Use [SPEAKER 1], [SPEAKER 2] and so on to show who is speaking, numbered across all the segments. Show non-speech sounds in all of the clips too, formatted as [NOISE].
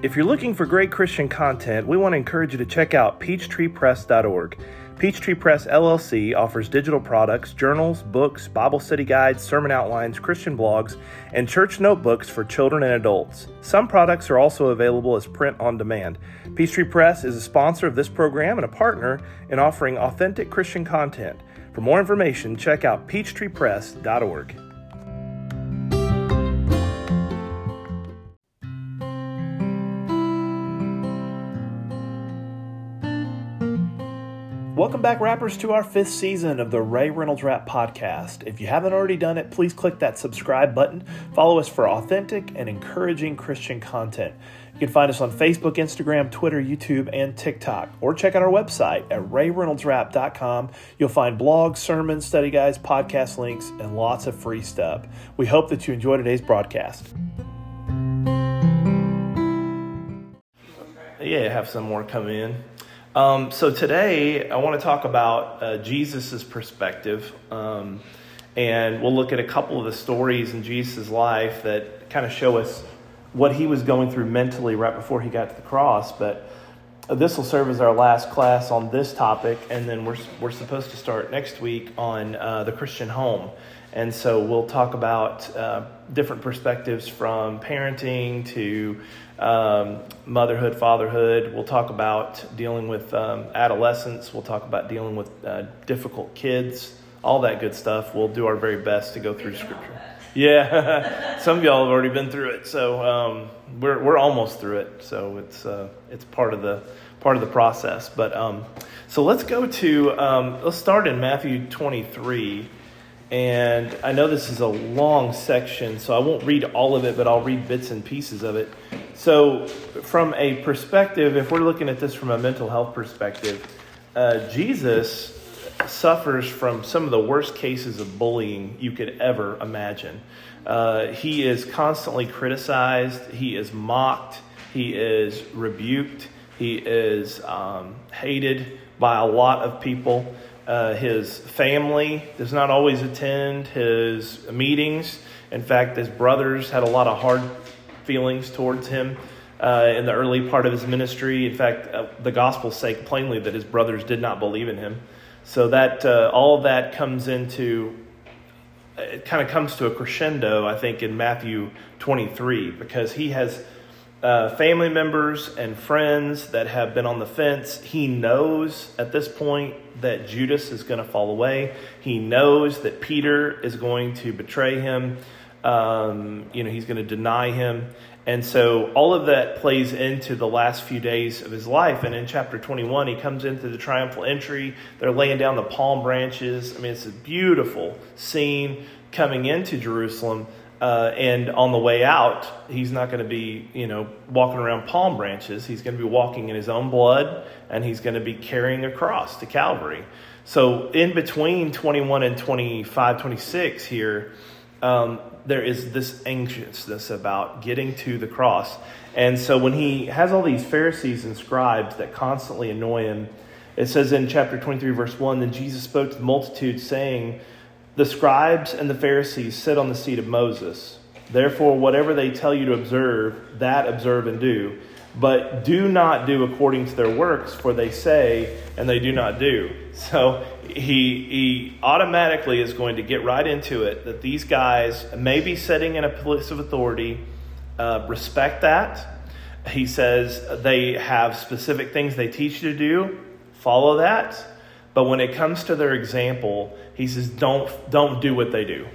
[SPEAKER 1] If you're looking for great Christian content, we want to encourage you to check out peachtreepress.org. Peachtree Press LLC offers digital products, journals, books, Bible study guides, sermon outlines, Christian blogs, and church notebooks for children and adults. Some products are also available as print on demand. Peachtree Press is a sponsor of this program and a partner in offering authentic Christian content. For more information, check out peachtreepress.org. Welcome back, rappers, to our fifth season of the Ray Reynolds Rap Podcast. If you haven't already done it, please click that subscribe button. Follow us for authentic and encouraging Christian content. You can find us on Facebook, Instagram, Twitter, YouTube, and TikTok, or check out our website at rayreynoldsrap.com. You'll find blogs, sermons, study guides, podcast links, and lots of free stuff. We hope that you enjoy today's broadcast. Yeah, have some more come in. Um, so today I want to talk about uh, Jesus' perspective, um, and we'll look at a couple of the stories in Jesus' life that kind of show us what he was going through mentally right before he got to the cross. But this will serve as our last class on this topic, and then we're we're supposed to start next week on uh, the Christian home. And so we'll talk about uh, different perspectives from parenting to um, motherhood, fatherhood. We'll talk about dealing with um, adolescence. We'll talk about dealing with uh, difficult kids, all that good stuff. We'll do our very best to go through Scripture. Yeah, [LAUGHS] some of y'all have already been through it, so um, we're we're almost through it. So it's uh, it's part of the part of the process. But um, so let's go to um, let's start in Matthew twenty three. And I know this is a long section, so I won't read all of it, but I'll read bits and pieces of it. So, from a perspective, if we're looking at this from a mental health perspective, uh, Jesus suffers from some of the worst cases of bullying you could ever imagine. Uh, he is constantly criticized, he is mocked, he is rebuked, he is um, hated by a lot of people. Uh, his family does not always attend his meetings. In fact, his brothers had a lot of hard feelings towards him uh, in the early part of his ministry. In fact, uh, the gospel say plainly that his brothers did not believe in him. So that uh, all of that comes into it kind of comes to a crescendo, I think, in Matthew 23 because he has uh, family members and friends that have been on the fence. He knows at this point that Judas is going to fall away. He knows that Peter is going to betray him. Um, you know, he's going to deny him. And so all of that plays into the last few days of his life. And in chapter 21, he comes into the triumphal entry. They're laying down the palm branches. I mean, it's a beautiful scene coming into Jerusalem. Uh, and on the way out, he's not going to be, you know, walking around palm branches. He's going to be walking in his own blood, and he's going to be carrying a cross to Calvary. So in between 21 and 25, 26 here, um, there is this anxiousness about getting to the cross. And so when he has all these Pharisees and scribes that constantly annoy him, it says in chapter 23, verse 1 Then Jesus spoke to the multitude, saying, the scribes and the Pharisees sit on the seat of Moses. Therefore, whatever they tell you to observe, that observe and do. But do not do according to their works, for they say and they do not do. [LAUGHS] So he, he automatically is going to get right into it that these guys may be sitting in a place of authority, uh, respect that. He says they have specific things they teach you to do, follow that. But when it comes to their example, he says, don't, don't do what they do.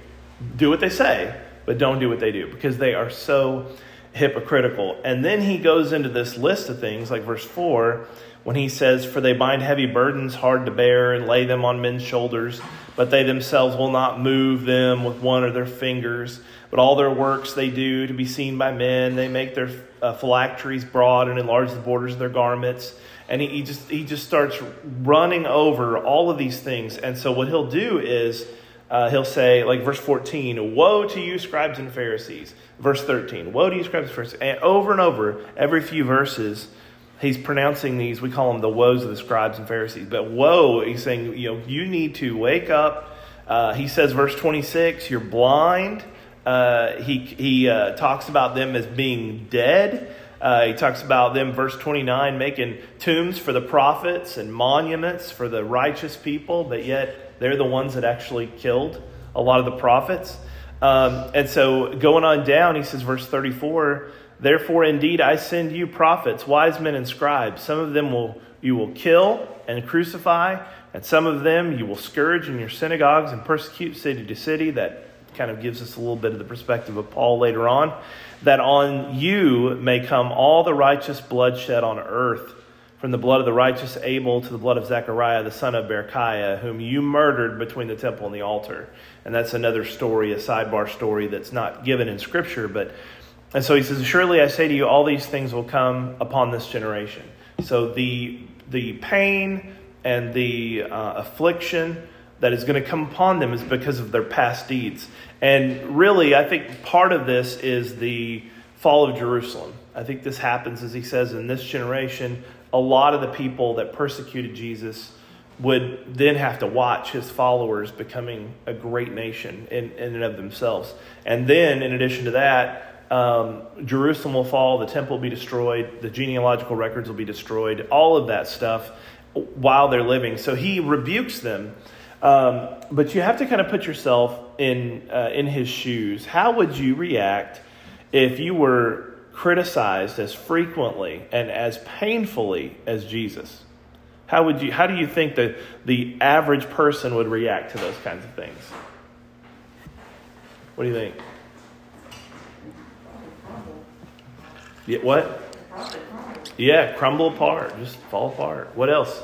[SPEAKER 1] Do what they say, but don't do what they do because they are so hypocritical. And then he goes into this list of things, like verse 4, when he says, For they bind heavy burdens hard to bear and lay them on men's shoulders, but they themselves will not move them with one of their fingers. But all their works they do to be seen by men. They make their uh, phylacteries broad and enlarge the borders of their garments and he, he, just he just starts running over all of these things. And so what he'll do is uh, he'll say like verse 14 woe to you scribes and pharisees. Verse 13 woe to you scribes and pharisees. And over and over every few verses he's pronouncing these we call them the woes of the scribes and pharisees. But woe he's saying you know you need to wake up. Uh, he says verse 26 you're blind. Uh, he he uh, talks about them as being dead Uh, he talks about them, verse 29, making tombs for the prophets and monuments for the righteous people, but yet they're the ones that actually killed a lot of the prophets. Um, and so going on down, he says, verse 34, Therefore, indeed, I send you prophets, wise men, and scribes. Some of them will you will kill and crucify, and some of them you will scourge in your synagogues and persecute city to city. That kind of gives us a little bit of the perspective of Paul later on. That on you may come all the righteous bloodshed on earth, from the blood of the righteous Abel to the blood of Zechariah, the son of Berechiah, whom you murdered between the temple and the altar. And that's another story, a sidebar story that's not given in Scripture, but and so he says, Surely I say to you, all these things will come upon this generation. So the the pain and the uh, affliction that is going to come upon them is because of their past deeds. And really, I think part of this is the fall of Jerusalem. I think this happens, as he says, in this generation. A lot of the people that persecuted Jesus would then have to watch his followers becoming a great nation in, in and of themselves. And then, in addition to that, um, Jerusalem will fall, the temple will be destroyed, the genealogical records will be destroyed, all of that stuff while they're living. So he rebukes them. Um, but you have to kind of put yourself in, uh, in his shoes. How would you react if you were criticized as frequently and as painfully as Jesus? How, would you, how do you think that the average person would react to those kinds of things? What do you think? Yeah, what? Yeah, crumble apart, just fall apart. What else?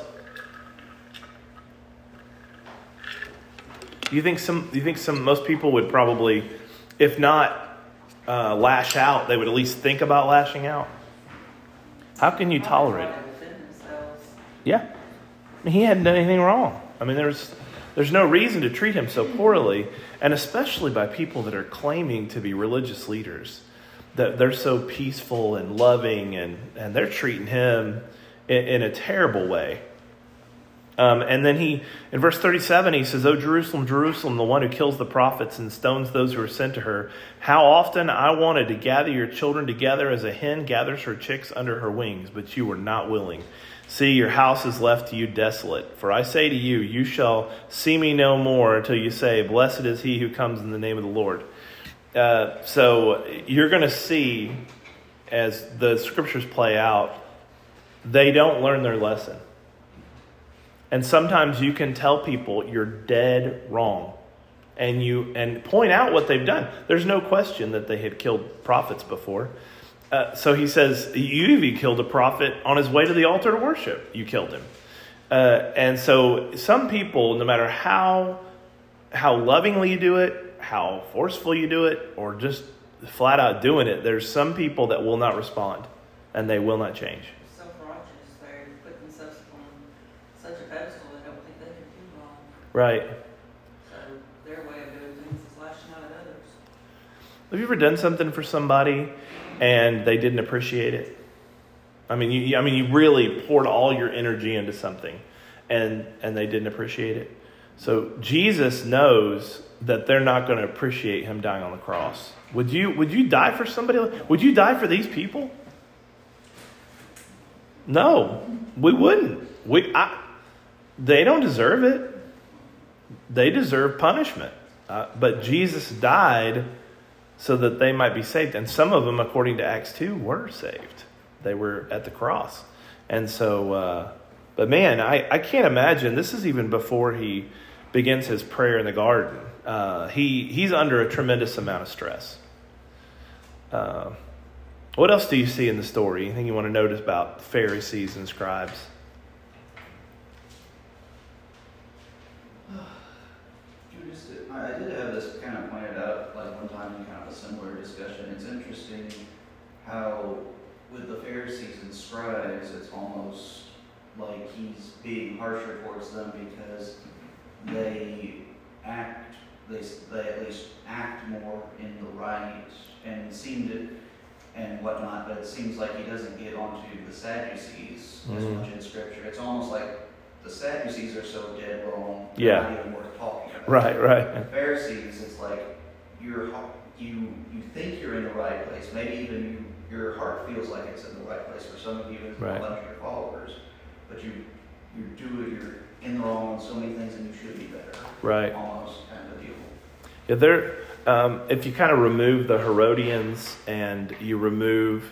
[SPEAKER 1] You think some? Do you think some? Most people would probably, if not uh, lash out, they would at least think about lashing out. How can you tolerate it? Yeah, he hadn't done anything wrong. I mean, there's there's no reason to treat him so poorly, and especially by people that are claiming to be religious leaders that they're so peaceful and loving and, and they're treating him in, in a terrible way. Um, and then he, in verse 37, he says, Oh, Jerusalem, Jerusalem, the one who kills the prophets and stones those who are sent to her, how often I wanted to gather your children together as a hen gathers her chicks under her wings, but you were not willing. See, your house is left to you desolate. For I say to you, you shall see me no more until you say, Blessed is he who comes in the name of the Lord. Uh, so you're going to see as the scriptures play out, they don't learn their lesson. And sometimes you can tell people you're dead wrong. And you and point out what they've done. There's no question that they had killed prophets before. Uh, so he says, You even killed a prophet on his way to the altar to worship. You killed him. Uh, and so some people, no matter how how lovingly you do it, how forceful you do it or just flat out doing it, there's some people that will not respond and they will not change.
[SPEAKER 2] Self-righteous, they put themselves on such a pedestal they don't think they can do wrong.
[SPEAKER 1] Right.
[SPEAKER 2] So their way of doing things is lashing out at others.
[SPEAKER 1] Have you ever done something for somebody and they didn't appreciate it? I mean, you, I mean, you really poured all your energy into something, and and they didn't appreciate it. So Jesus knows that they're not going to appreciate him dying on the cross. Would you would you die for somebody? Would you die for these people? No, we wouldn't. We I, they don't deserve it. They deserve punishment. Uh, but Jesus died so that they might be saved, and some of them, according to Acts two, were saved. They were at the cross, and so. Uh, but man, I, I can't imagine. This is even before he begins his prayer in the garden. Uh, he, he's under a tremendous amount of stress. Uh, what else do you see in the story? Anything you want to notice about Pharisees and scribes?
[SPEAKER 3] I did have this kind of pointed out like one time in kind of a similar discussion. It's interesting how with the Pharisees and scribes, it's almost like he's being harsher towards them because they act, they, they at least act more in the right and seem to, and whatnot, but it seems like he doesn't get onto the Sadducees as
[SPEAKER 1] Mhm.
[SPEAKER 3] much in Scripture. It's almost like the Sadducees are so dead wrong,
[SPEAKER 1] Yeah.
[SPEAKER 3] not even worth talking about.
[SPEAKER 1] Right, right.
[SPEAKER 3] And Pharisees, it's like you're you you think you're in the right place. Maybe even you your heart feels like it's in the right place for some of you and
[SPEAKER 1] Right.
[SPEAKER 3] a bunch of your followers, but you you do it. You're in the wrong on so many things, and you should be better.
[SPEAKER 1] Right.
[SPEAKER 3] Almost kind of deal.
[SPEAKER 1] Yeah, there. Um, if you kind of remove the Herodians and you remove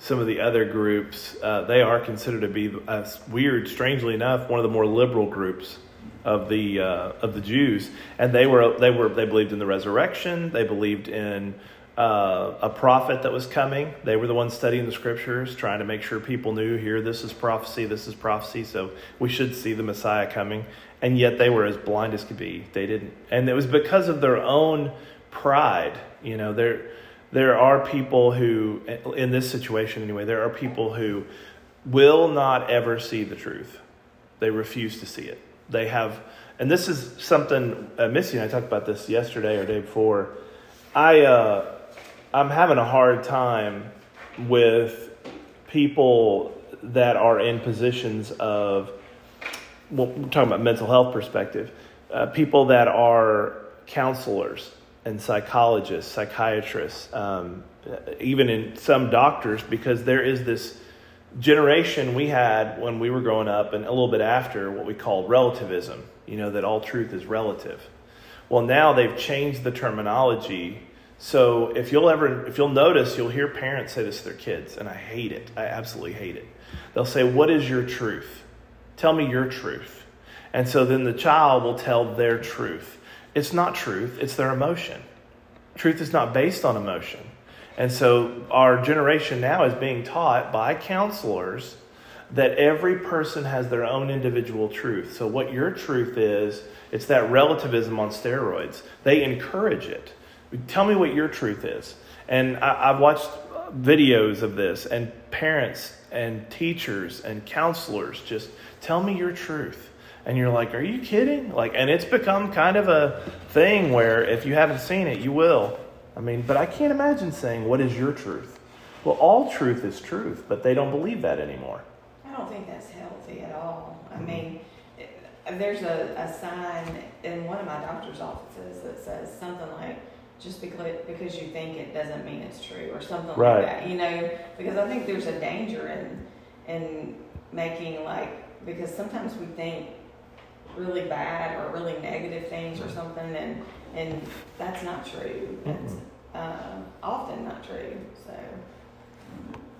[SPEAKER 1] some of the other groups, uh, they are considered to be, uh, weird, strangely enough, one of the more liberal groups of the uh, of the Jews. And they were they were they believed in the resurrection. They believed in uh, a prophet that was coming. They were the ones studying the scriptures, trying to make sure people knew here this is prophecy, this is prophecy. So we should see the Messiah coming. And yet they were as blind as could be. They didn't, and it was because of their own pride. You know, there there are people who, in this situation anyway, there are people who will not ever see the truth. They refuse to see it. They have, and this is something uh, Missy and I talked about this yesterday or day before. I uh, I'm having a hard time with people that are in positions of well, we're talking about mental health perspective, uh, people that are counselors and psychologists, psychiatrists, um, even in some doctors, because there is this generation we had when we were growing up and a little bit after what we call relativism, you know, that all truth is relative. Well, now they've changed the terminology. So if you'll ever, if you'll notice, you'll hear parents say this to their kids, and I hate it. I absolutely hate it. They'll say, What is your truth? Tell me your truth. And so then the child will tell their truth. It's not truth, it's their emotion. Truth is not based on emotion. And so our generation now is being taught by counselors that every person has their own individual truth. So what your truth is, it's that relativism on steroids. They encourage it. Tell me what your truth is. And I, I've watched videos of this, and parents and teachers and counselors just tell me your truth. And you're like, are you kidding? Like, and it's become kind of a thing where if you haven't seen it, you will. I mean, but I can't imagine saying, what is your truth? Well, all truth is truth, but they don't believe that anymore.
[SPEAKER 4] I don't think that's healthy at all. I mean, it, there's a, a sign in one of my doctor's offices that says something like, just because, because you think it doesn't mean it's true, or something
[SPEAKER 1] Right.
[SPEAKER 4] like that. You know, because I think there's a danger in in making like because sometimes we think really bad or really negative things or something, and and that's not true. That's uh, often not true. So.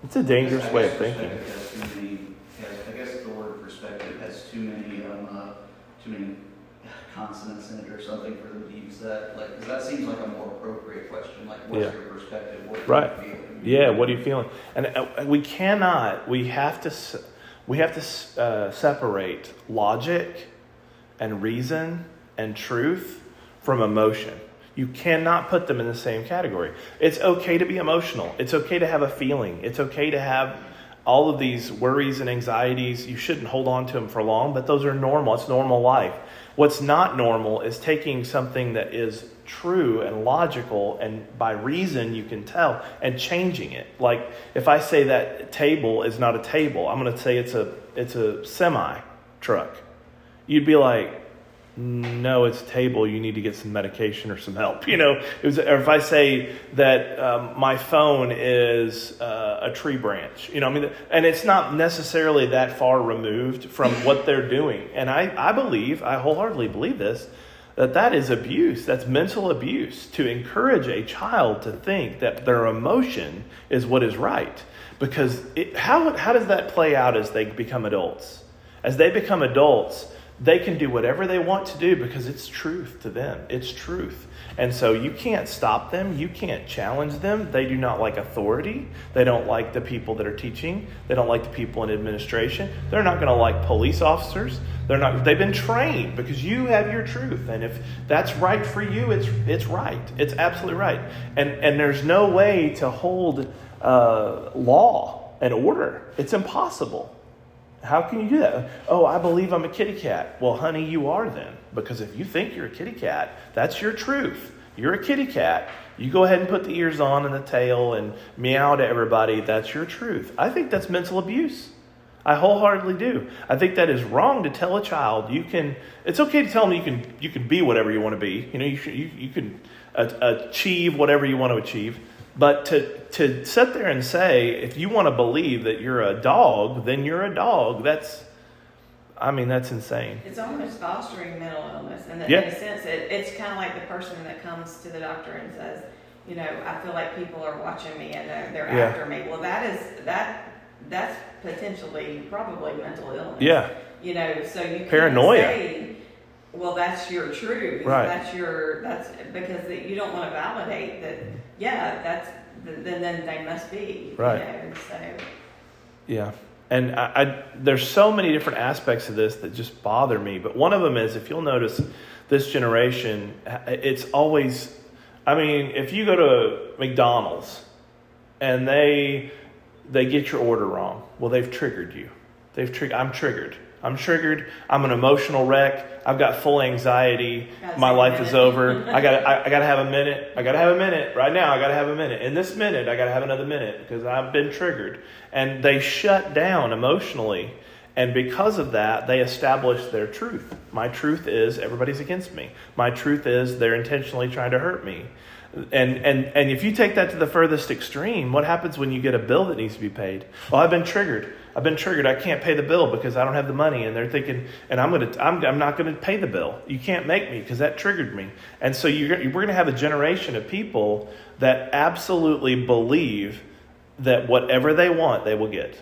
[SPEAKER 1] It's a dangerous way of thinking.
[SPEAKER 3] has too many- has- I guess the word perspective has too many, um, uh, too many consonants in it or something for them to use that, like, because that seems like a more appropriate question, like, what's
[SPEAKER 1] Yeah.
[SPEAKER 3] your perspective? What are you
[SPEAKER 1] Right.
[SPEAKER 3] feeling?
[SPEAKER 1] Yeah, what are you feeling? And uh, we cannot, we have to, we have to uh, separate logic and reason and truth from emotion. You cannot put them in the same category. It's okay to be emotional. It's okay to have a feeling. It's okay to have all of these worries and anxieties. You shouldn't hold on to them for long, but those are normal. It's normal life. What's not normal is taking something that is true and logical and by reason you can tell and changing it. Like if I say that table is not a table, I'm going to say it's a it's a semi truck. You'd be like, no, it's table. You need to get some medication or some help. [LAUGHS] You know, it was, or if I say that um, my phone is uh, a tree branch, you know, I mean, and it's not necessarily that far removed from what [LAUGHS] they're doing. And I, I believe, I wholeheartedly believe this, that that is abuse. That's mental abuse to encourage a child to think that their emotion is what is right. Because it, how, how does that play out as they become adults? As they become adults, they can do whatever they want to do because it's truth to them. It's truth. And so you can't stop them. You can't challenge them. They do not like authority. They don't like the people that are teaching. They don't like the people in administration. They're not going to like police officers. They're not they've been trained because you have your truth. And if that's right for you, it's it's right. It's absolutely right. And and there's no way to hold uh, law and order. It's impossible. How can you do that? Oh, I believe I'm a kitty cat. Well, honey, you are then. Because if you think you're a kitty cat, that's your truth. You're a kitty cat. You go ahead and put the ears on and the tail and meow to everybody. That's your truth. I think that's mental abuse. I wholeheartedly do. I think that is wrong to tell a child you can. It's okay to tell them you can you can be whatever you want to be. You know, you should, you, you can achieve whatever you want to achieve. But to, to sit there and say, if you want to believe that you're a dog, then you're a dog, that's, I mean, that's insane.
[SPEAKER 4] It's almost fostering mental illness, and
[SPEAKER 1] Yeah.
[SPEAKER 4] in a sense, it, it's kind of like the person that comes to the doctor and says, you know, I feel like people are watching me and they're, they're
[SPEAKER 1] Yeah.
[SPEAKER 4] after me. Well, that is that that's potentially probably mental illness.
[SPEAKER 1] Yeah.
[SPEAKER 4] You know, so you
[SPEAKER 1] Paranoia.
[SPEAKER 4] say, well, that's your truth.
[SPEAKER 1] Right.
[SPEAKER 4] That's your that's because you don't want to validate that. Yeah, that's then then they must be.
[SPEAKER 1] Right.
[SPEAKER 4] You know, so
[SPEAKER 1] Yeah. And I, I, there's so many different aspects of this that just bother me. But one of them is, if you'll notice, this generation, it's always, I mean, if you go to McDonald's and they they get your order wrong, well, they've triggered you. They've triggered. I'm triggered. I'm triggered. I'm an emotional wreck. I've got full anxiety. My life is over. I got. I, I got to have a minute. I got to have a minute right now. I got to have a minute. In this minute, I got to have another minute because I've been triggered. And they shut down emotionally, and because of that, they establish their truth. My truth is everybody's against me. My truth is they're intentionally trying to hurt me. And, and, and if you take that to the furthest extreme, what happens when you get a bill that needs to be paid? Well, I've been triggered. I've been triggered. I can't pay the bill because I don't have the money. And they're thinking, and I'm to, I'm, I'm not going to pay the bill. You can't make me because that triggered me. And so you're, we're going to have a generation of people that absolutely believe that whatever they want, they will get.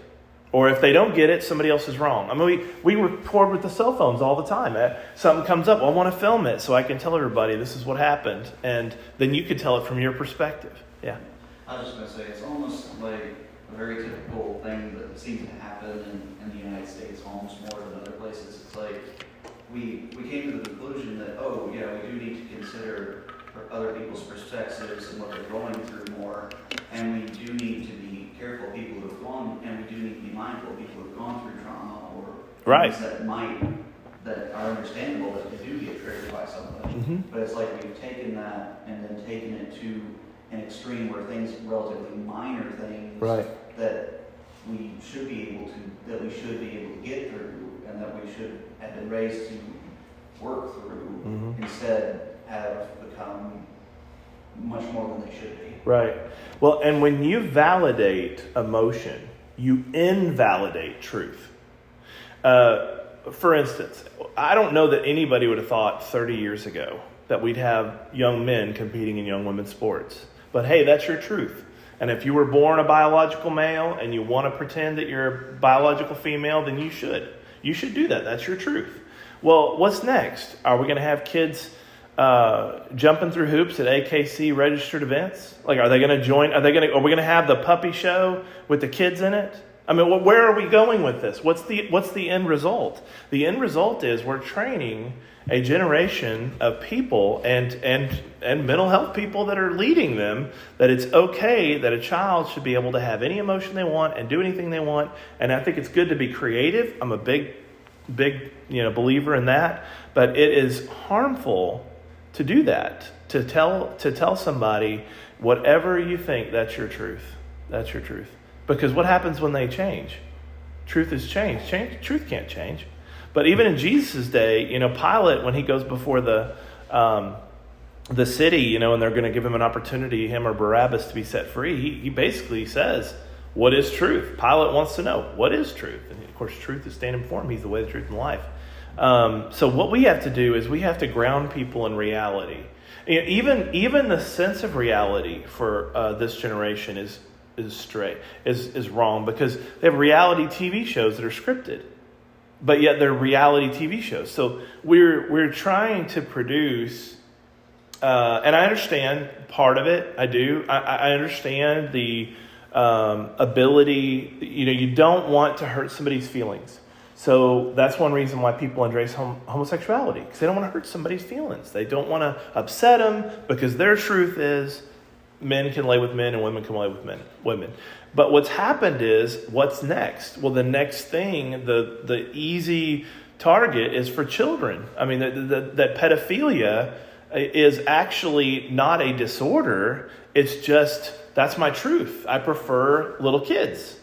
[SPEAKER 1] Or if they don't get it, somebody else is wrong. I mean, we, we record with the cell phones all the time. Uh, Something comes up, I want to film it so I can tell everybody this is what happened. And then you could tell it from your perspective. Yeah.
[SPEAKER 3] I was just gonna say, it's almost like a very typical thing that seems to happen in, in the United States almost more than other places. It's like, we, we came to the conclusion that, oh, yeah, we do need to consider other people's perspectives and what they're going through more. And we do need to be careful people who have gone, and we do need to be mindful of people who have gone through trauma or
[SPEAKER 1] Right.
[SPEAKER 3] things that might, that are understandable that they do get triggered by somebody.
[SPEAKER 1] Mm-hmm.
[SPEAKER 3] But it's like we've taken that and then taken it to an extreme where things, relatively minor things,
[SPEAKER 1] Right.
[SPEAKER 3] that we should be able to, that we should be able to get through, and that we should have been raised to work through,
[SPEAKER 1] Mhm.
[SPEAKER 3] instead have become much more than they should be.
[SPEAKER 1] Right. Well, and when you validate emotion, you invalidate truth. Uh, for instance, I don't know that anybody would have thought 30 years ago that we'd have young men competing in young women's sports. But hey, that's your truth. And if you were born a biological male and you want to pretend that you're a biological female, then you should. You should do that. That's your truth. Well, what's next? Are we going to have kids uh, jumping through hoops at AKC registered events? Like, are they going to join? Are they going? Are we going to have the puppy show with the kids in it? I mean, wh- where are we going with this? What's the what's the end result? The end result is we're training a generation of people and and and mental health people that are leading them that it's okay that a child should be able to have any emotion they want and do anything they want. And I think it's good to be creative. I'm a big big you know believer in that, but it is harmful to do that to tell to tell somebody whatever you think that's your truth. That's your truth. Because what happens when they change? Truth is changed. Change truth can't change. But even in Jesus' day, you know, Pilate, when he goes before the um, the city, you know, and they're going to give him an opportunity, him or Barabbas, to be set free, he, he basically says, What is truth? Pilate wants to know, What is truth? And of course, truth is standing before him. He's the way, the truth, and life. Um, so, what we have to do is we have to ground people in reality. You know, even, even the sense of reality for uh, this generation is, is straight, is, is wrong because they have reality TV shows that are scripted but yet they're reality TV shows. So we're we're trying to produce, uh, and I understand part of it. I do. I, I understand the um, ability. You know, you don't want to hurt somebody's feelings. So that's one reason why people embrace hom- homosexuality because they don't want to hurt somebody's feelings. They don't want to upset them because their truth is men can lay with men and women can lay with men women. But what's happened is what's next? Well the next thing the the easy target is for children. I mean that that- that pedophilia uh, is actually not a disorder. It's just that's my truth. I prefer little kids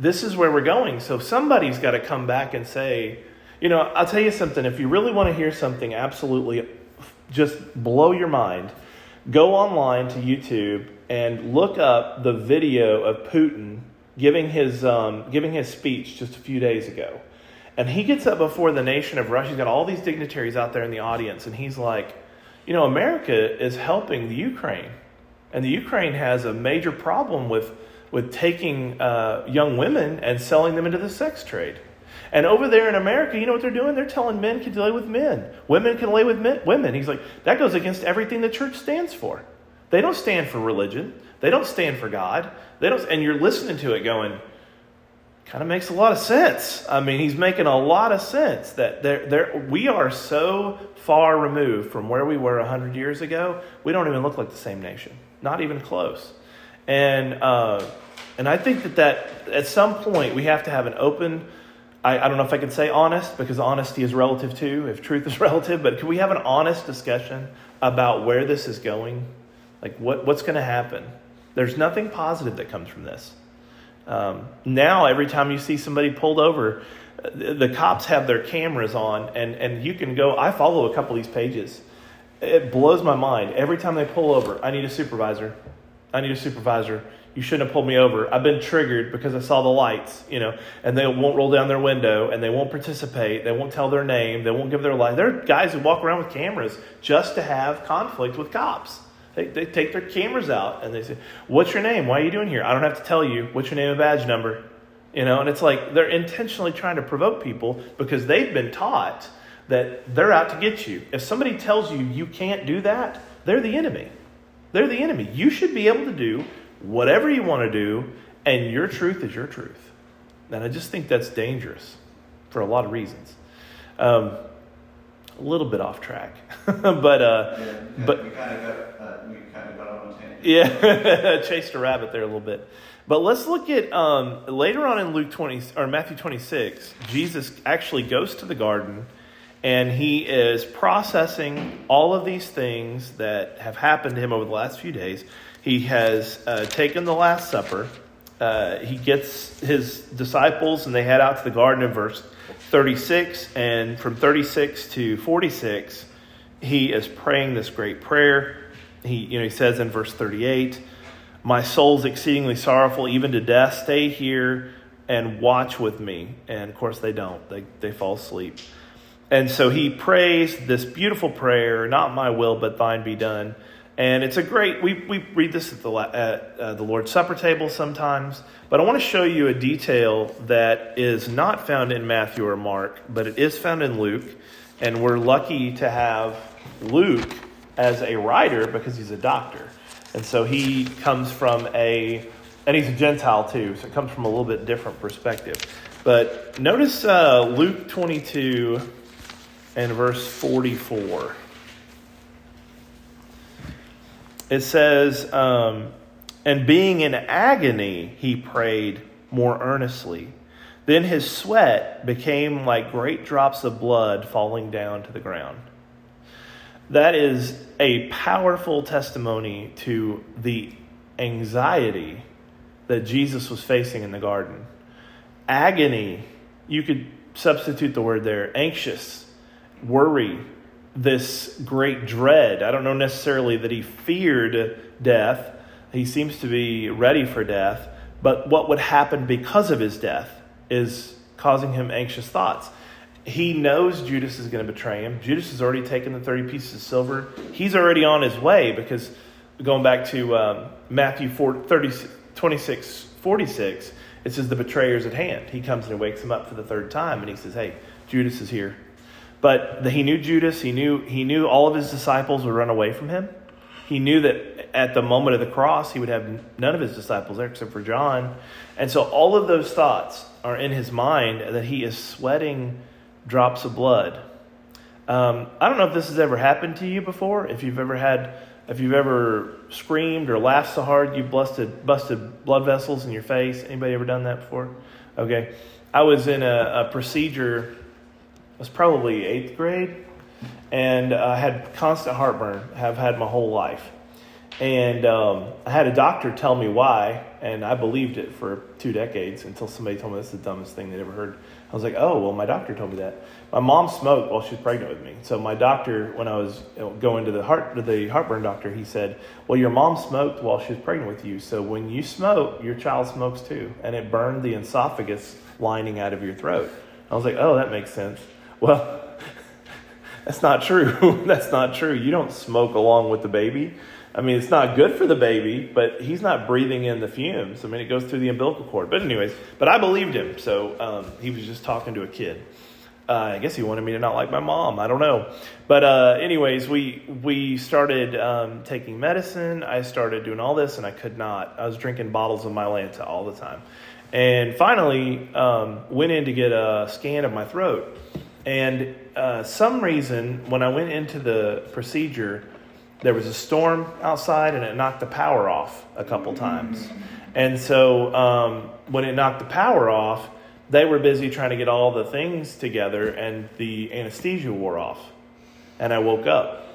[SPEAKER 1] this is where we're going so somebody's got to come back and say you know i'll tell you something if you really want to hear something absolutely just blow your mind go online to YouTube and look up the video of Putin giving his, um, giving his speech just a few days ago. And he gets up before the nation of Russia. He's got all these dignitaries out there in the audience, and he's like, you know, America is helping the Ukraine. And the Ukraine has a major problem with, with taking uh, young women and selling them into the sex trade. And over there in America, you know what they're doing? They're telling men can lay with men, women can lay with men, women. He's like, that goes against everything the church stands for. They don't stand for religion. They don't stand for God. They don't, and you're listening to it going, kind of makes a lot of sense. I mean, he's making a lot of sense that there, there, we are so far removed from where we were 100 years ago, we don't even look like the same nation, not even close. And, uh, and I think that, that at some point we have to have an open, I, I don't know if I can say honest, because honesty is relative too, if truth is [LAUGHS] relative, but can we have an honest discussion about where this is going? Like, what, what's going to happen? There's nothing positive that comes from this. Um, now, every time you see somebody pulled over, the, cops have their cameras on, and, and you can go. I follow a couple of these pages. It blows my mind. Every time they pull over, I need a supervisor. I need a supervisor. You shouldn't have pulled me over. I've been triggered because I saw the lights, you know, and they won't roll down their window and they won't participate. They won't tell their name. They won't give their life. There are guys who walk around with cameras just to have conflict with cops. They, they take their cameras out and they say, What's your name? Why are you doing here? I don't have to tell you. What's your name and badge number? You know, and it's like they're intentionally trying to provoke people because they've been taught that they're out to get you. If somebody tells you you can't do that, they're the enemy. They're the enemy. You should be able to do whatever you want to do, and your truth is your truth. And I just think that's dangerous for a lot of reasons. Um, a little bit off track, [LAUGHS] but uh,
[SPEAKER 3] Yeah,
[SPEAKER 1] but-
[SPEAKER 3] we kind of got, uh, we kind of got on a tangent.
[SPEAKER 1] yeah, [LAUGHS] chased a rabbit there a little bit. But let's look at um, later on in Luke 20 or Matthew 26, Jesus actually goes to the garden and he is processing all of these things that have happened to him over the last few days. He has uh, taken the Last Supper. Uh, he gets his disciples and they head out to the garden in verse 36. And from 36 to 46, he is praying this great prayer. He, you know, he says in verse 38, My soul's exceedingly sorrowful, even to death. Stay here and watch with me. And of course, they don't, they, they fall asleep. And so he prays this beautiful prayer, not my will, but thine be done. And it's a great, we, we read this at the, at uh, the Lord's Supper table sometimes, but I want to show you a detail that is not found in Matthew or Mark, but it is found in Luke. And we're lucky to have Luke as a writer because he's a doctor. And so he comes from a, and he's a Gentile too, so it comes from a little bit different perspective. But notice uh, Luke 22 and verse 44. It says, um, And being in agony, he prayed more earnestly. Then his sweat became like great drops of blood falling down to the ground. That is a powerful testimony to the anxiety that Jesus was facing in the garden. Agony, you could substitute the word there, anxious, worry, this great dread. I don't know necessarily that he feared death. He seems to be ready for death. But what would happen because of his death is causing him anxious thoughts. He knows Judas is going to betray him. Judas has already taken the 30 pieces of silver. He's already on his way because going back to um, Matthew 4, 30, 26, 46, it says the betrayer's at hand. He comes and he wakes him up for the third time and he says, Hey, Judas is here. But the, he knew Judas. He knew he knew all of his disciples would run away from him. He knew that at the moment of the cross, he would have none of his disciples there except for John. And so all of those thoughts are in his mind that he is sweating drops of blood. Um, I don't know if this has ever happened to you before. If you've ever had, if you've ever screamed or laughed so hard you busted busted blood vessels in your face. Anybody ever done that before? Okay, I was in a, a procedure was probably eighth grade, and I had constant heartburn. Have had my whole life, And um, I had a doctor tell me why, and I believed it for two decades until somebody told me that's the dumbest thing they'd ever heard. I was like, oh, well, my doctor told me that. My mom smoked while she was pregnant with me. So my doctor, when I was going to the heart to the heartburn doctor, he said, well, your mom smoked while she was pregnant with you. So when you smoke, your child smokes too, and it burned the esophagus lining out of your throat. I was like, oh, that makes sense. Well, [LAUGHS] that's not true. [LAUGHS] that's not true. You don't smoke along with the baby. I mean, it's not good for the baby, but he's not breathing in the fumes. I mean, it goes through the umbilical cord. But, anyways, but I believed him. So um, he was just talking to a kid. Uh, I guess he wanted me to not like my mom. I don't know. But, uh, anyways, we, we started um, taking medicine. I started doing all this, and I could not. I was drinking bottles of Mylanta all the time. And finally, um, went in to get a scan of my throat. And uh, some reason, when I went into the procedure, there was a storm outside and it knocked the power off a couple times. And so um, when it knocked the power off, they were busy trying to get all the things together and the anesthesia wore off. And I woke up.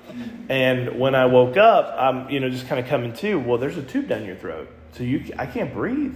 [SPEAKER 1] And when I woke up, I'm, you know, just kind of coming to, well, there's a tube down your throat. So you, I can't breathe.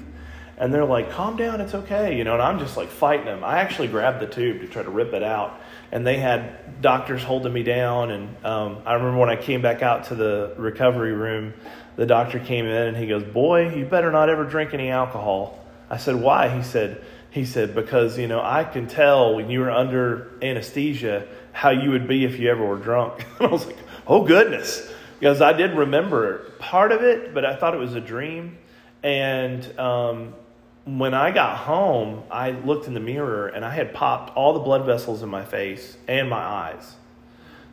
[SPEAKER 1] And they're like, calm down, it's okay. You know, and I'm just like fighting them. I actually grabbed the tube to try to rip it out and they had doctors holding me down. And um, I remember when I came back out to the recovery room, the doctor came in and he goes, "Boy, you better not ever drink any alcohol." I said, "Why?" He said, "He said because you know I can tell when you were under anesthesia how you would be if you ever were drunk." [LAUGHS] and I was like, "Oh goodness," because I did remember part of it, but I thought it was a dream. And um, when I got home, I looked in the mirror and I had popped all the blood vessels in my face and my eyes.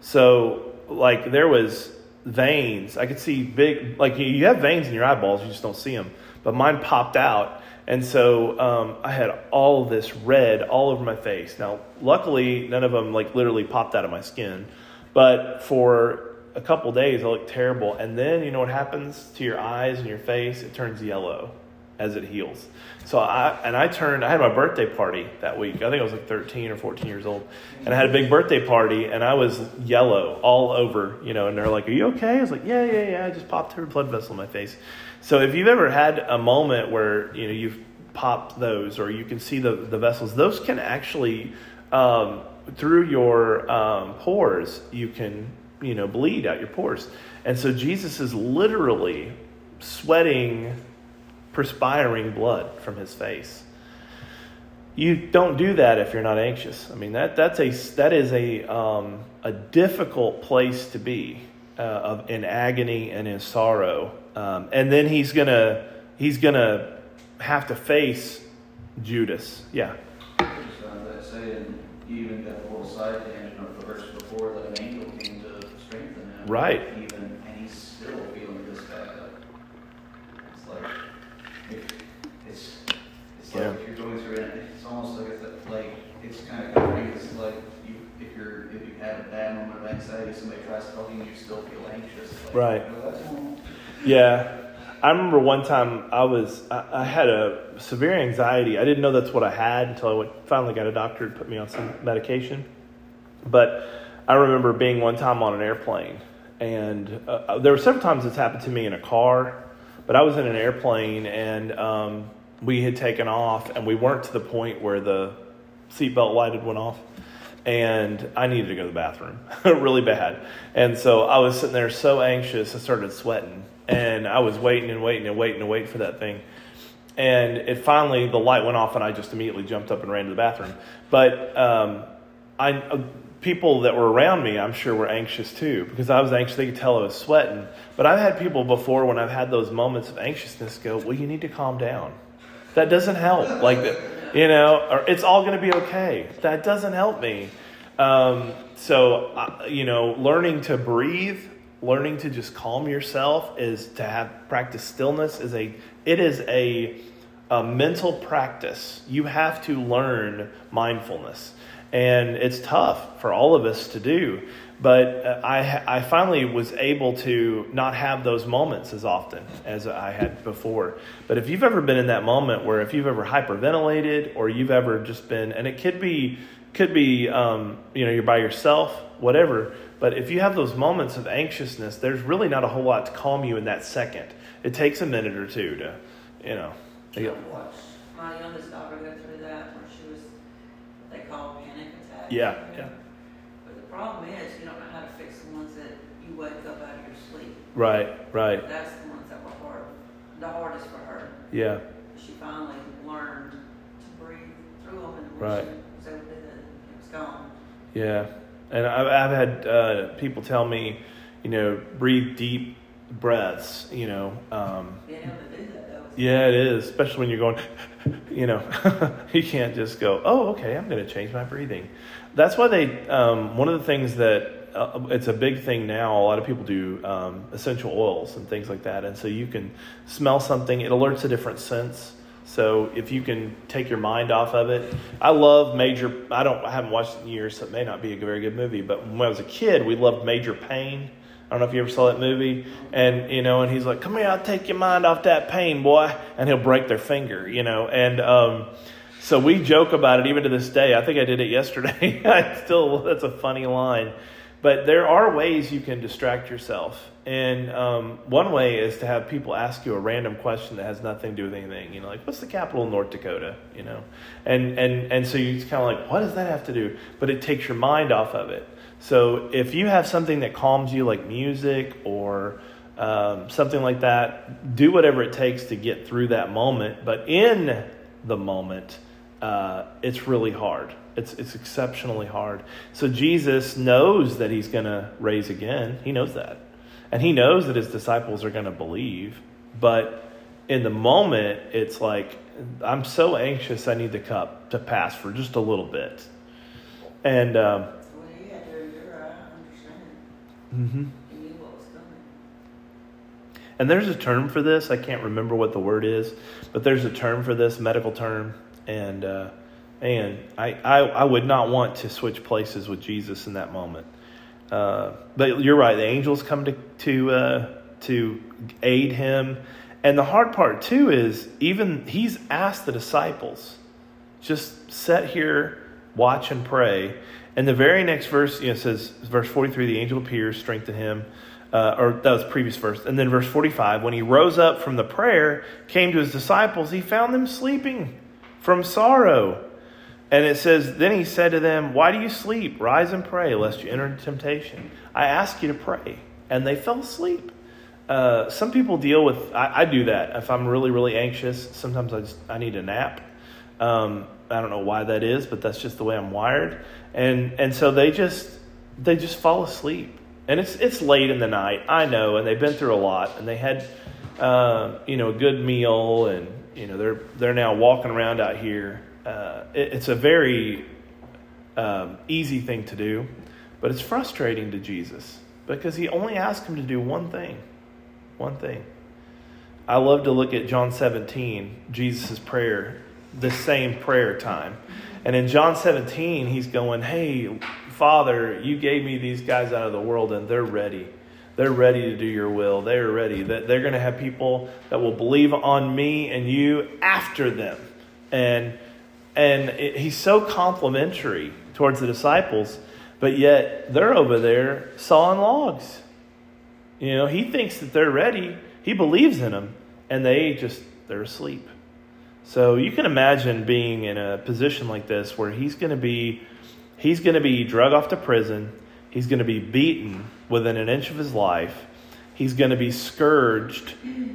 [SPEAKER 1] So, like, there was veins. I could see big, like, you have veins in your eyeballs, you just don't see them. But mine popped out. And so um, I had all this red all over my face. Now, luckily, none of them, like, literally popped out of my skin. But for a couple days, I looked terrible. And then, you know what happens to your eyes and your face? It turns yellow as it heals. So I and I turned. I had my birthday party that week. I think I was like 13 or 14 years old, and I had a big birthday party, and I was yellow all over. You know, and they're like, "Are you okay?" I was like, "Yeah, yeah, yeah." I just popped a blood vessel in my face. So if you've ever had a moment where you know you've popped those, or you can see the the vessels, those can actually um, through your um, pores, you can you know bleed out your pores, and so Jesus is literally sweating perspiring blood from his face. You don't do that if you're not anxious. I mean that that's a that is a um, a difficult place to be uh, of in agony and in sorrow. Um, and then he's gonna he's gonna have to face Judas. Yeah.
[SPEAKER 3] Just on that saying, you even got the little side tangent of the verse before that an angel came to strengthen him.
[SPEAKER 1] Right.
[SPEAKER 3] Even, and he's still feeling this back up. It's like, if, it's, it's like
[SPEAKER 1] Yeah.
[SPEAKER 3] if you're going through it, it's almost like it's like, it's kind of comforting, it's like you, if you're, if you had a bad moment of anxiety, somebody tries talking, you you still feel anxious. Like,
[SPEAKER 1] Right.
[SPEAKER 3] "Oh.
[SPEAKER 1] Yeah. I remember one time I was I, I had a severe anxiety. I didn't know that's what I had until I went, finally got a doctor to put me on some medication. But I remember being one time on an airplane, and uh, there were several times it's happened to me in a car. But I was in an airplane, and um, we had taken off, and we weren't to the point where the seatbelt light had went off and I needed to go to the bathroom [LAUGHS] really bad. And so I was sitting there so anxious, I started sweating. And I was waiting and waiting and waiting and waiting for that thing. And it finally, the light went off, and I just immediately jumped up and ran to the bathroom. But um, I, uh, people that were around me, I'm sure, were anxious too because I was anxious. They could tell I was sweating. But I've had people before when I've had those moments of anxiousness go, "Well, you need to calm down." That doesn't help. Like that, you know, or it's all going to be okay. That doesn't help me. Um, so, uh, you know, learning to breathe, learning to just calm yourself is to have practice stillness is a it is a, a mental practice. You have to learn mindfulness, and it's tough for all of us to do. But uh, I I finally was able to not have those moments as often as I had before. But if you've ever been in that moment where if you've ever hyperventilated or you've ever just been, and it could be could be um, you know you're by yourself, whatever. But if you have those moments of anxiousness, there's really not a whole lot to calm you in that second. It takes a minute or two to, you know. to get-
[SPEAKER 2] my youngest daughter go through that where she was, what they call panic attack.
[SPEAKER 1] Yeah, yeah.
[SPEAKER 2] Problem is, you don't know how to fix the ones that you wake up out of your sleep.
[SPEAKER 1] Right, right.
[SPEAKER 2] That's the ones that were hard, the hardest for her.
[SPEAKER 1] Yeah,
[SPEAKER 2] She finally learned to breathe through them and
[SPEAKER 1] Right.
[SPEAKER 2] she was able to do that, it was gone.
[SPEAKER 1] yeah. And I've, I've had uh, people tell me, you know, breathe deep breaths, you know. Um,
[SPEAKER 2] Being able to do that though.
[SPEAKER 1] Yeah, it is, especially when you're going, [LAUGHS] you know, [LAUGHS] you can't just go, oh, okay, I'm going to change my breathing. That's why they, um, one of the things that uh, it's a big thing now, a lot of people do um, essential oils and things like that. And so you can smell something, it alerts a different sense. So if you can take your mind off of it, I love Major. I don't. I haven't watched it in years, so it may not be a very good movie. But when I was a kid, we loved Major Payne. I don't know if you ever saw that movie. And you know, and he's like, "Come here, I'll take your mind off that pain, boy," and he'll break their finger. You know, and um, so we joke about it even to this day. I think I did it yesterday. [LAUGHS] I still, that's a funny line. But there are ways you can distract yourself. And um, one way is to have people ask you a random question that has nothing to do with anything. You know, like, what's the capital of North Dakota? You know, and, and, and so you kind of like, what does that have to do? But it takes your mind off of it. So if you have something that calms you, like music or um, something like that, do whatever it takes to get through that moment. But in the moment, uh, it's really hard. It's, it's exceptionally hard. So Jesus knows that he's going to raise again. He knows that. And he knows that his disciples are going to believe. But in the moment, it's like, I'm so anxious, I need the cup to pass for just a little bit. And, um,
[SPEAKER 2] Well, he had to endure, I understand.
[SPEAKER 1] mhm.
[SPEAKER 2] He knew what was coming.
[SPEAKER 1] And there's a term for this. I can't remember what the word is, but there's a term for this medical term. And uh, and I, I I would not want to switch places with Jesus in that moment. Uh, but you're right. The angels come to to uh, to aid him. And the hard part too is even he's asked the disciples, just sit here, watch and pray. And the very next verse, you know, says verse 43, the angel appears, strengthen him. Uh, or that was previous verse. And then verse 45, when he rose up from the prayer, came to his disciples, he found them sleeping from sorrow. And it says, Then he said to them, Why do you sleep? Rise and pray, lest you enter into temptation. I ask you to pray. And they fell asleep. Uh, some people deal with, I, I do that. If I'm really, really anxious, sometimes I just, I need a nap. Um, I don't know why that is, but that's just the way I'm wired. And, and so they just, they just fall asleep. And it's, it's late in the night, I know, and they've been through a lot, and they had, uh, you know, a good meal, and, you know, they're, they're now walking around out here. Uh, it, it's a very um, easy thing to do, but it's frustrating to Jesus because he only asked him to do one thing. One thing. I love to look at John 17, Jesus' prayer, the same prayer time. And in John 17, he's going, Hey, Father, you gave me these guys out of the world, and they're ready. They're ready to do your will. They're ready. That they're going to have people that will believe on me and you after them. And and it, he's so complimentary towards the disciples, but yet they're over there sawing logs. You know, he thinks that they're ready. He believes in them, and they just they're asleep. So you can imagine being in a position like this where he's going to be he's going to be drug off to prison. He's going to be beaten within an inch of his life. He's going to be scourged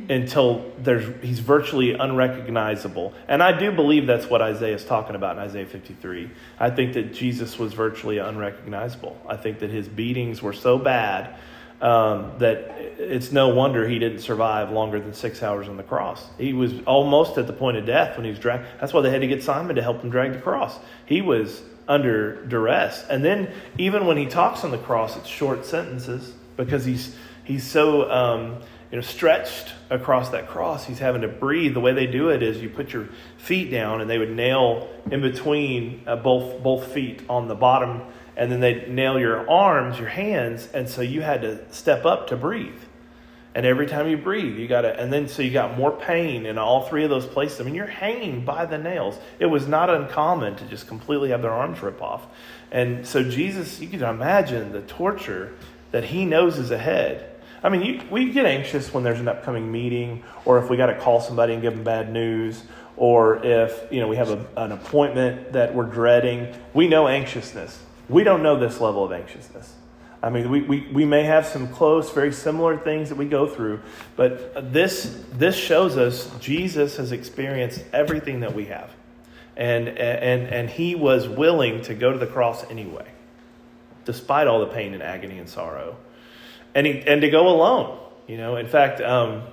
[SPEAKER 1] until there's he's virtually unrecognizable. And I do believe that's what Isaiah is talking about in Isaiah 53. I think that Jesus was virtually unrecognizable. I think that his beatings were so bad um, that it's no wonder he didn't survive longer than six hours on the cross. He was almost at the point of death when he was dragged. That's why they had to get Simon to help him drag the cross. He was under duress. And then even when he talks on the cross, it's short sentences because he's he's so um, you know stretched across that cross. He's having to breathe. The way they do it is you put your feet down, and they would nail in between uh, both both feet on the bottom and then they nail your arms, your hands, and so you had to step up to breathe. And every time you breathe, you got to, and then so you got more pain in all three of those places. I mean, you're hanging by the nails. It was not uncommon to just completely have their arms rip off. And so Jesus, you can imagine the torture that he knows is ahead. I mean, you, we get anxious when there's an upcoming meeting, or if we got to call somebody and give them bad news, or if you know we have a, an appointment that we're dreading. We know anxiousness. We don't know this level of anxiousness. I mean, we, we, we may have some close, very similar things that we go through, but this, this shows us Jesus has experienced everything that we have. And, and, and he was willing to go to the cross anyway, despite all the pain and agony and sorrow. And, he, and to go alone. You know, in fact, um,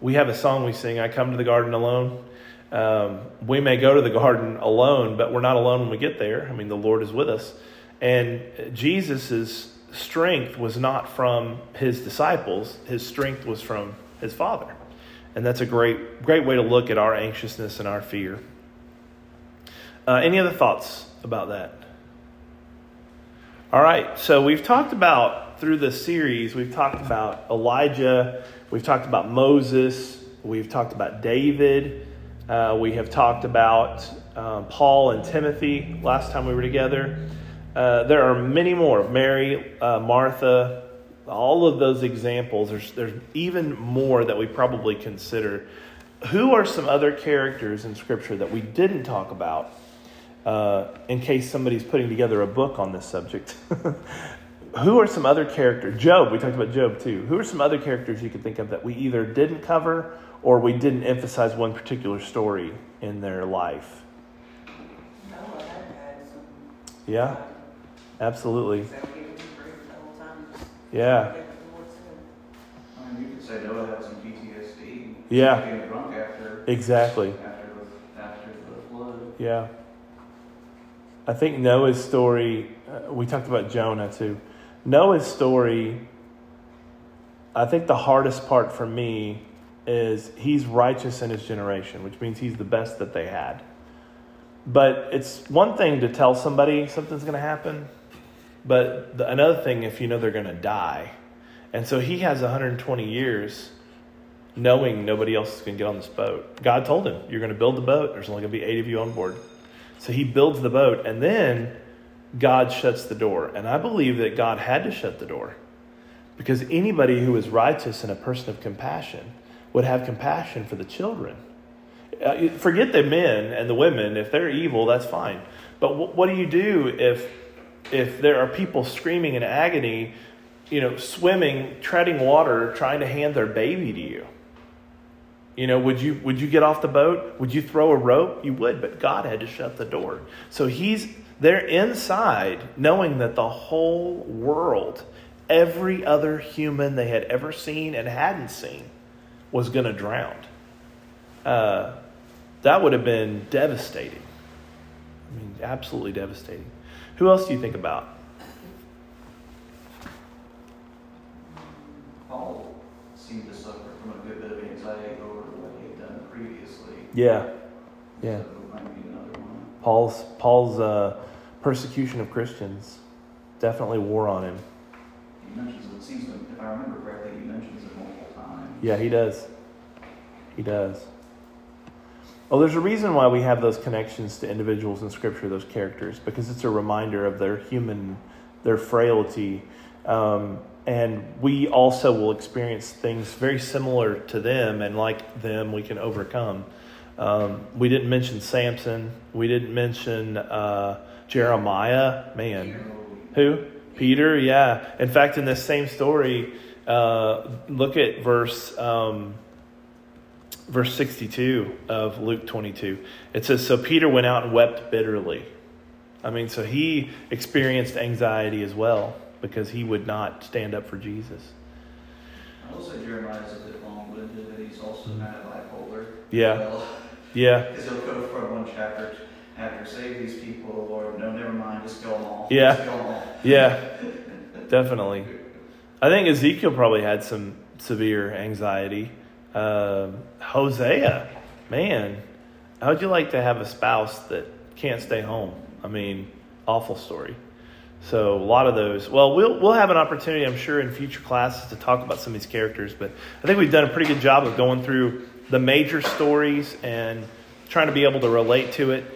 [SPEAKER 1] we have a song we sing, I Come to the Garden Alone. Um, we may go to the garden alone, but we're not alone when we get there. I mean, the Lord is with us. And Jesus' strength was not from his disciples, his strength was from his Father. And that's a great, great way to look at our anxiousness and our fear. Uh, any other thoughts about that? All right, so we've talked about through this series, we've talked about Elijah, we've talked about Moses, we've talked about David, uh, we have talked about uh, Paul and Timothy last time we were together. Uh, there are many more Mary, uh, Martha, all of those examples. There's, there's even more that we probably consider. Who are some other characters in Scripture that we didn't talk about uh, in case somebody's putting together a book on this subject? [LAUGHS] Who are some other characters? Job, we talked about Job too. Who are some other characters you could think of that we either didn't cover or we didn't emphasize one particular story in their life?
[SPEAKER 2] Noah had had some.
[SPEAKER 1] Yeah, absolutely.
[SPEAKER 2] So he was breathing the whole time. just
[SPEAKER 1] Yeah,
[SPEAKER 2] forget what the Lord said.
[SPEAKER 3] I mean, you could say Noah had some PTSD.
[SPEAKER 1] Yeah.
[SPEAKER 3] Being drunk after,
[SPEAKER 1] exactly.
[SPEAKER 3] after the, after the flood.
[SPEAKER 1] Yeah. I think Noah's story, uh, we talked about Jonah too. Noah's story, I think the hardest part for me is he's righteous in his generation, which means he's the best that they had. But it's one thing to tell somebody something's going to happen, but the, another thing if you know they're going to die. And so he has 120 years knowing nobody else is going to get on this boat. God told him, You're going to build the boat. There's only going to be eight of you on board. So he builds the boat, and then God shuts the door. And I believe that God had to shut the door because anybody who is righteous and a person of compassion would have compassion for the children. Uh, forget the men and the women. If they're evil, that's fine. But w- what do you do if if there are people screaming in agony, you know, swimming, treading water, trying to hand their baby to you? You know, would you would you get off the boat? Would you throw a rope? You would, but God had to shut the door. So he's they're inside knowing that the whole world, every other human they had ever seen and hadn't seen, was going to drown. Uh, that would have been devastating. I mean, absolutely devastating. Who else do you think about?
[SPEAKER 3] Paul seemed to suffer from a good bit of anxiety over what he had done previously.
[SPEAKER 1] Yeah, yeah.
[SPEAKER 3] So it might be another one.
[SPEAKER 1] Paul's Paul's uh, persecution of Christians definitely wore on him.
[SPEAKER 3] He mentions it, seems to, if I remember correctly, he mentions it multiple times.
[SPEAKER 1] Yeah, he does. He does. Well, there's a reason why we have those connections to individuals in Scripture, those characters, because it's a reminder of their human, their frailty. Um, and we also will experience things very similar to them, and like them, we can overcome. Um, we didn't mention Samson. We didn't mention uh, Jeremiah. Man, who? Peter, yeah. In fact, in this same story, uh, look at verse um, verse 62 of Luke 22. It says, So Peter went out and wept bitterly. I mean, so he experienced anxiety as well because he would not stand up for Jesus.
[SPEAKER 3] I will say Jeremiah's a bit long-winded, and he's also hmm. kind of bipolar.
[SPEAKER 1] Yeah.
[SPEAKER 3] Well,
[SPEAKER 1] Yeah. [LAUGHS]
[SPEAKER 3] Because he'll go from one chapter after save these people, Lord, no, never mind, just them all.
[SPEAKER 1] Yeah.
[SPEAKER 3] Just kill.
[SPEAKER 1] Yeah. [LAUGHS] Definitely. I think Ezekiel probably had some severe anxiety. Um, Hosea, man, how would you like to have a spouse that can't stay home? I mean, awful story. So a lot of those. Well, we'll we'll have an opportunity, I'm sure, in future classes to talk about some of these characters. But I think we've done a pretty good job of going through the major stories and trying to be able to relate to it.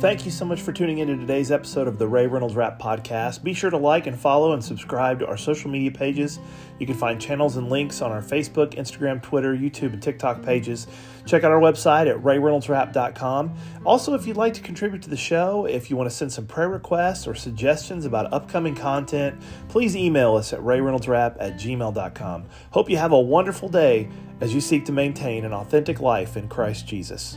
[SPEAKER 1] Thank you so much for tuning into today's episode of the Ray Reynolds Rap Podcast. Be sure to like and follow and subscribe to our social media pages. You can find channels and links on our Facebook, Instagram, Twitter, YouTube, and TikTok pages. Check out our website at rayreynoldsrap.com. Also, if you'd like to contribute to the show, if you want to send some prayer requests or suggestions about upcoming content, please email us at rayreynoldsrap at gmail.com. Hope you have a wonderful day as you seek to maintain an authentic life in Christ Jesus.